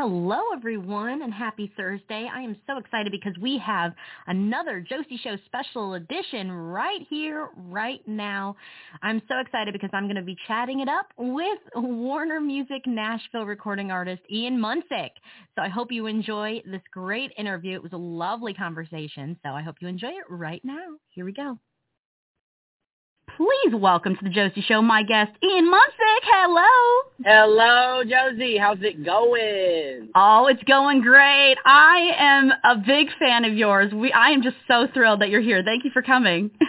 Hello, everyone, and happy Thursday. I am so excited because we have another Josie Show special edition right here, right now. I'm so excited because I'm going to be chatting it up with Warner Music Nashville recording artist Ian Munsick. So I hope you enjoy this great interview. It was a lovely conversation, so I hope you enjoy it right now. Here we go. Please welcome to the Josie Show my guest, Ian Munsick. Hello. Hello, Josie. How's it going? Oh, it's going great. I am a big fan of yours. We, I am just so thrilled that you're here. Thank you for coming.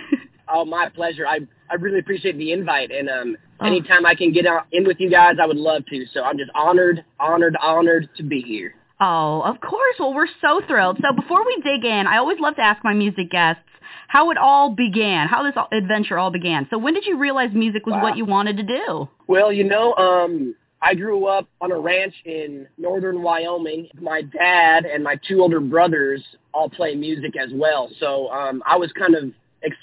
Oh, my pleasure. I I really appreciate the invite, and um, Oh. anytime I can get out in with you guys, I would love to. So I'm just honored, honored, honored to be here. Oh, of course. Well, we're so thrilled. So before we dig in, I always love to ask my music guests how it all began, how this adventure all began. So when did you realize music was Wow. what you wanted to do? Well, you know, um, I grew up on a ranch in northern Wyoming. My dad and my two older brothers all play music as well. So um, I was kind of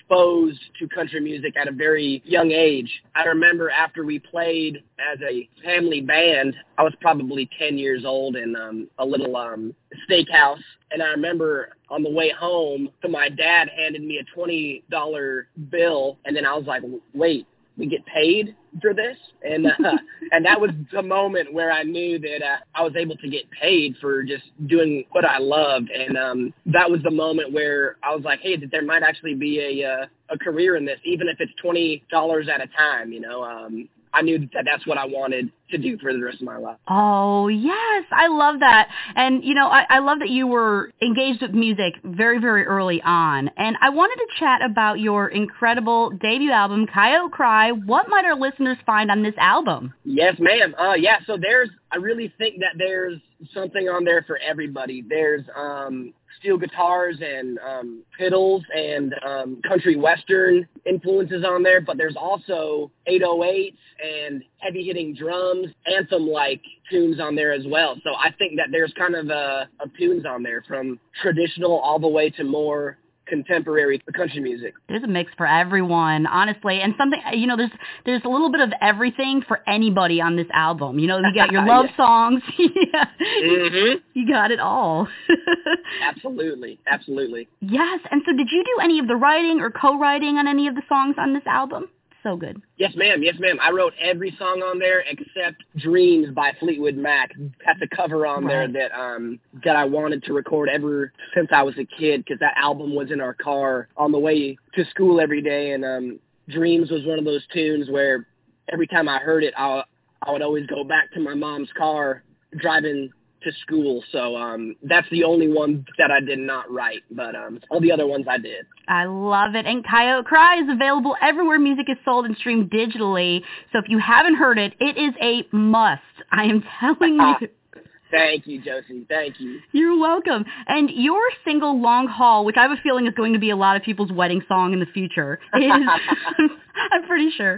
exposed to country music at a very young age. I remember after we played as a family band, I was probably 10 years old in um, a little um, steakhouse. And I remember on the way home, my dad handed me a $20 bill. And then I was like, wait, we get paid for this. And uh, and that was the moment where I knew that uh, I was able to get paid for just doing what I loved. And um that was the moment where I was like hey that there might actually be a uh, a career in this even if it's $20 at a time you know um I knew that that's what I wanted to do for the rest of my life Oh, yes. I love that. And, you know, I, I love that you were engaged with music very, very early on. And I wanted to chat about your incredible debut album, Coyote Cry. What might our listeners find on this album? Yes, ma'am. Uh, yeah. So there's, I really think that there's something on there for everybody. There's um, steel guitars and um, fiddles and um, country western influences on there, but there's also 808s and heavy hitting drums, anthem like tunes on there as well. So I think that there's kind of a, of tunes on there from traditional all the way to more contemporary country music. There's a mix for everyone, honestly, and something you know. There's there's a little bit of everything for anybody on this album. You know, you got your love Yeah. songs. yeah, Mm-hmm. you got it all. Absolutely, absolutely. yes, and so did you do any of the writing or co-writing on any of the songs on this album? So good. Yes, ma'am. Yes, ma'am. I wrote every song on there except "Dreams" by Fleetwood Mac. That's a cover on there that um that I wanted to record ever since I was a kid because that album was in our car on the way to school every day, and um "Dreams" was one of those tunes where every time I heard it, I I would always go back to my mom's car driving to school. So um that's the only one that I did not write, but um all the other ones I did. I love it. And Coyote Cry is available everywhere music is sold and streamed digitally. So if you haven't heard it, it is a must. I am telling you. Thank you, Josie. Thank you. You're welcome. And your single Long Haul, which I have a feeling is going to be a lot of people's wedding song in the future, is I'm pretty sure,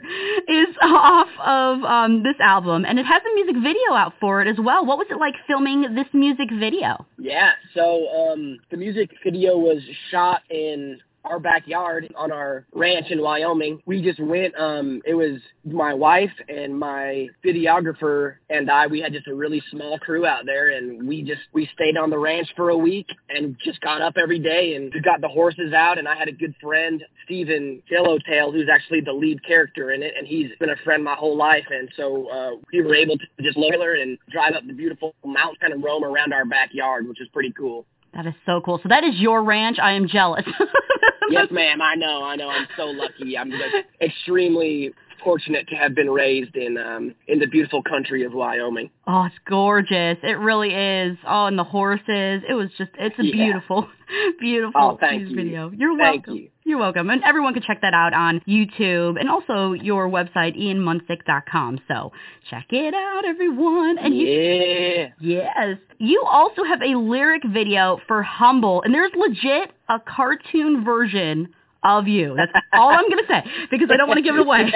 is off of um, this album. And it has a music video out for it as well. What was it like filming this music video? Yeah, so um, the music video was shot in our backyard on our ranch in Wyoming. We just went. Um, it was my wife and my videographer and I. We had just a really small crew out there, and we just we stayed on the ranch for a week and just got up every day and got the horses out. And I had a good friend, Stephen Yellowtail, who's actually the lead character in it, and he's been a friend my whole life. And so uh, we were able to just load and drive up the beautiful mountains, kind of roam around our backyard, which is pretty cool. That is so cool. So that is your ranch. I am jealous. yes, ma'am. I know. I know. I'm so lucky. I'm just extremely fortunate to have been raised in um in the beautiful country of Wyoming. Oh, it's gorgeous. It really is. Oh, and the horses. It was just it's a Yeah. beautiful, beautiful Oh, thank you. video. You're Thank welcome. you. You're welcome. And everyone can check that out on YouTube and also your website, ianmunsick.com. So check it out, everyone. And you yeah. Yes. You also have a lyric video for Humble, and there's legit a cartoon version of you. That's all I'm going to say because I don't want to give it away.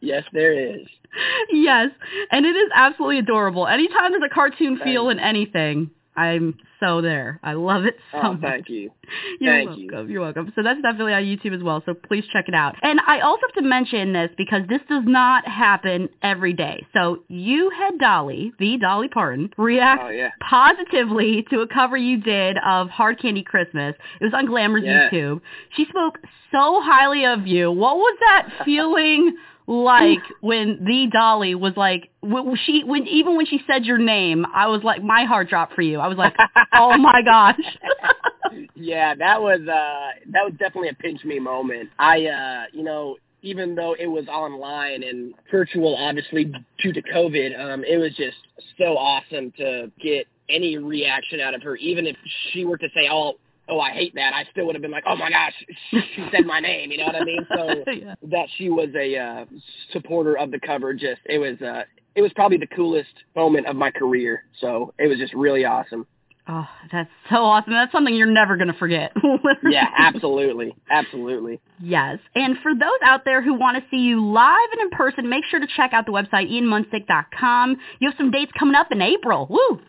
yes, there is. yes. And it is absolutely adorable. Anytime there's a cartoon feel in anything, I'm so there. I love it so Oh, much. thank you. You're Thank you. welcome. You're welcome. So that's definitely on YouTube as well. So please check it out. And I also have to mention this because this does not happen every day. So you had Dolly, the Dolly Parton, react Oh yeah. positively to a cover you did of Hard Candy Christmas. It was on Glamour's Yeah. YouTube. She spoke so highly of you. What was that feeling like when the Dolly was like when she when even when she said your name, I was like my heart dropped for you. I was like, "Oh my gosh." yeah, that was uh that was definitely a pinch me moment. I uh you know, even though it was online and virtual obviously due to COVID, um, it was just so awesome to get any reaction out of her, even if she were to say, Oh, oh I hate that, I still would have been like, Oh my gosh, she said my name, you know what I mean? So yeah. that she was a uh supporter of the cover just it was uh it was probably the coolest moment of my career. So it was just really awesome. Oh, that's so awesome. That's something you're never going to forget. Yeah, absolutely. Absolutely. Yes. And for those out there who want to see you live and in person, make sure to check out the website, ianmunsick.com. You have some dates coming up in April. Woo!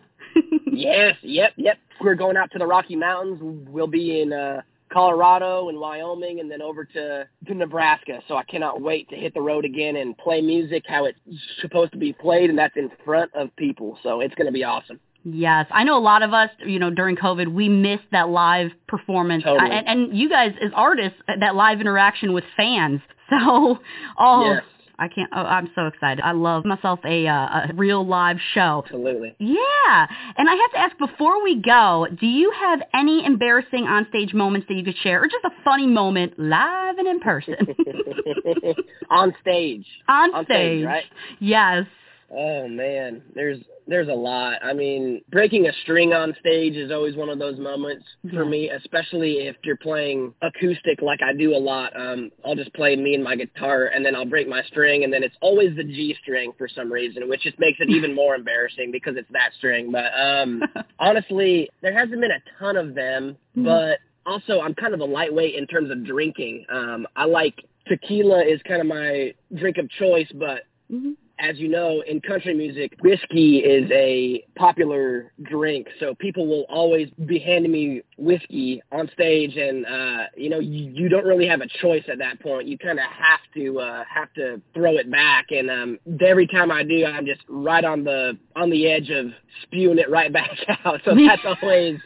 Yes, yep, yep. We're going out to the Rocky Mountains. We'll be in uh Colorado and Wyoming and then over to, to Nebraska. So I cannot wait to hit the road again and play music how it's supposed to be played and that's in front of people. So it's gonna be awesome. Yes, I know a lot of us, you know, during COVID, we missed that live performance, Totally. and, and you guys as artists, that live interaction with fans. So, oh, Yes. I can't. Oh, I'm so excited. I love myself a uh, a real live show. Absolutely. Yeah, and I have to ask before we go, do you have any embarrassing onstage moments that you could share, or just a funny moment live and in person? On stage. On, On stage, right? Yes. Oh man, there's there's a lot. I mean, breaking a string on stage is always one of those moments for me, especially if you're playing acoustic like I do a lot. Um, I'll just play me and my guitar, and then I'll break my string, and then it's always the G string for some reason, which just makes it even more embarrassing because it's that string. But um, honestly, there hasn't been a ton of them, Mhm. but also I'm kind of a lightweight in terms of drinking. Um, I like tequila is kind of my drink of choice, but Mhm. As you know, in country music, whiskey is a popular drink. So people will always be handing me whiskey on stage, and uh, you know, you, you don't really have a choice at that point. You kind of have to uh, have to throw it back, and um, every time I do, I'm just right on the on the edge of spewing it right back out. So that's always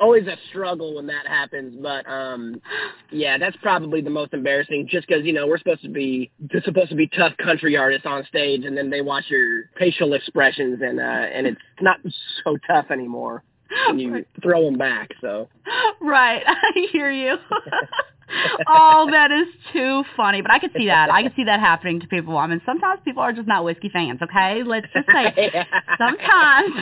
always a struggle when that happens but um yeah that's probably the most embarrassing just because you know we're supposed to be supposed to be tough country artists on stage and then they watch your facial expressions and uh and it's not so tough anymore when you throw them back so Right. I hear you. oh, that is too funny. But I could see that. I could see that happening to people. I mean, sometimes people are just not whiskey fans, okay? Let's just say sometimes.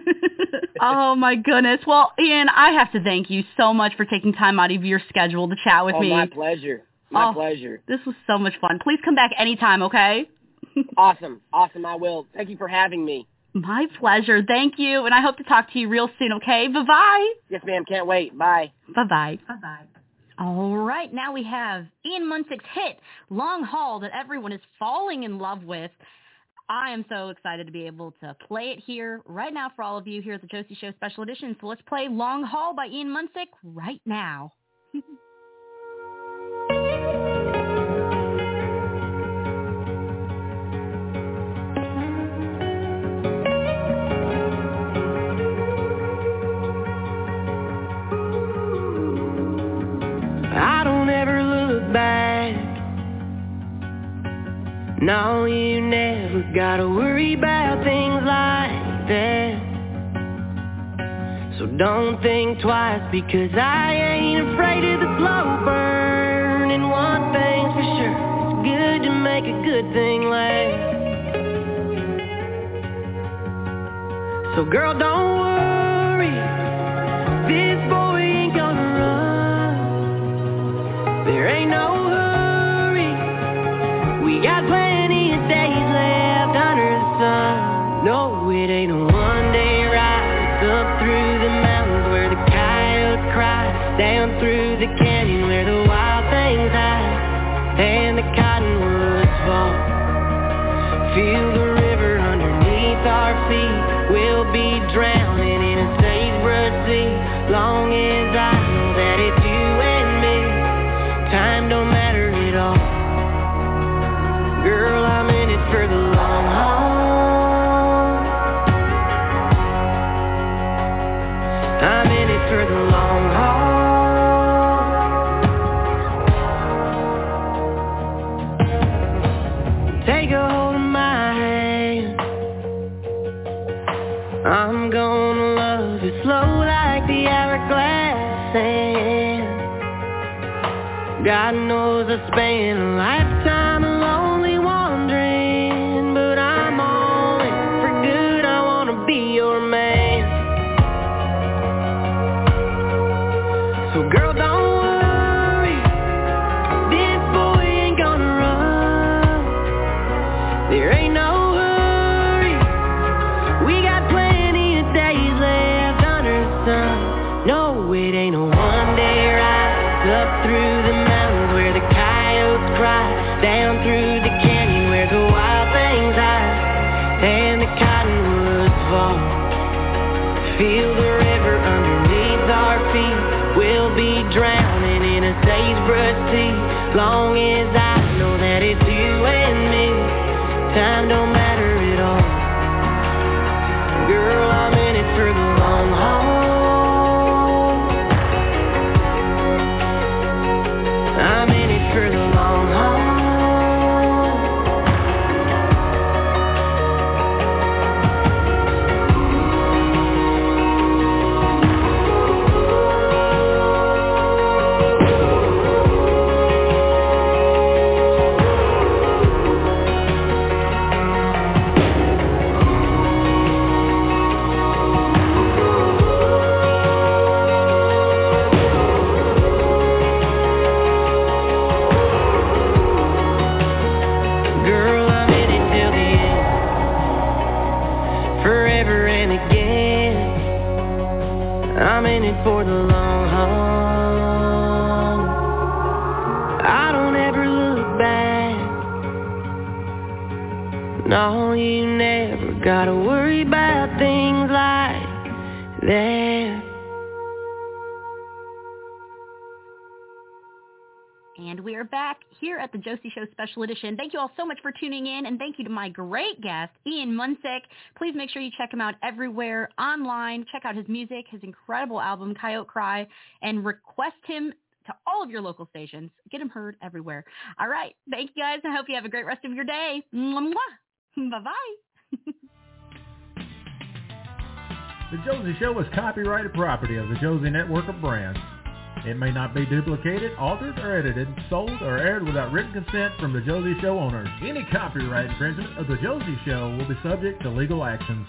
oh my goodness. Well, Ian, I have to thank you so much for taking time out of your schedule to chat with oh me. my pleasure my Oh. pleasure This was so much fun. Please come back anytime, okay? awesome awesome i will thank you for having me My pleasure. Thank you. And I hope to talk to you real soon, okay? Bye-bye. yes ma'am can't wait bye Bye-bye. Bye-bye. All right, now we have Ian Munsick's hit, Long Haul, that everyone is falling in love with. I am so excited to be able to play it here right now for all of you here at the Josie Show Special Edition. So let's play Long Haul by Ian Munsick right now. No, you never gotta worry about things like that. So don't think twice because I ain't afraid of the slow burn. And one thing's for sure, it's good to make a good thing last. So girl, don't Through the canyon where the wild things hide. And the cottonwoods fall. Feel the river underneath our feet. We'll be drowning in a sagebrush sea. Long as I know that it's you and me. Time don't matter at all. Girl, I'm in it for the long haul. I'm in it for the long haul. God knows I spent a lifetime Long as that. And we are back here at the Josie Show Special Edition. Thank you all so much for tuning in, and thank you to my great guest, Ian Munsick. Please make sure you check him out everywhere online. Check out his music, his incredible album, Coyote Cry, and request him to all of your local stations. Get him heard everywhere. All right. Thank you guys. I hope you have a great rest of your day. Bye-bye. The Josie Show is copyrighted property of the Josie Network of Brands. It may not be duplicated, altered, or edited, sold, or aired without written consent from the Josie Show owners. Any copyright infringement of the Josie Show will be subject to legal actions.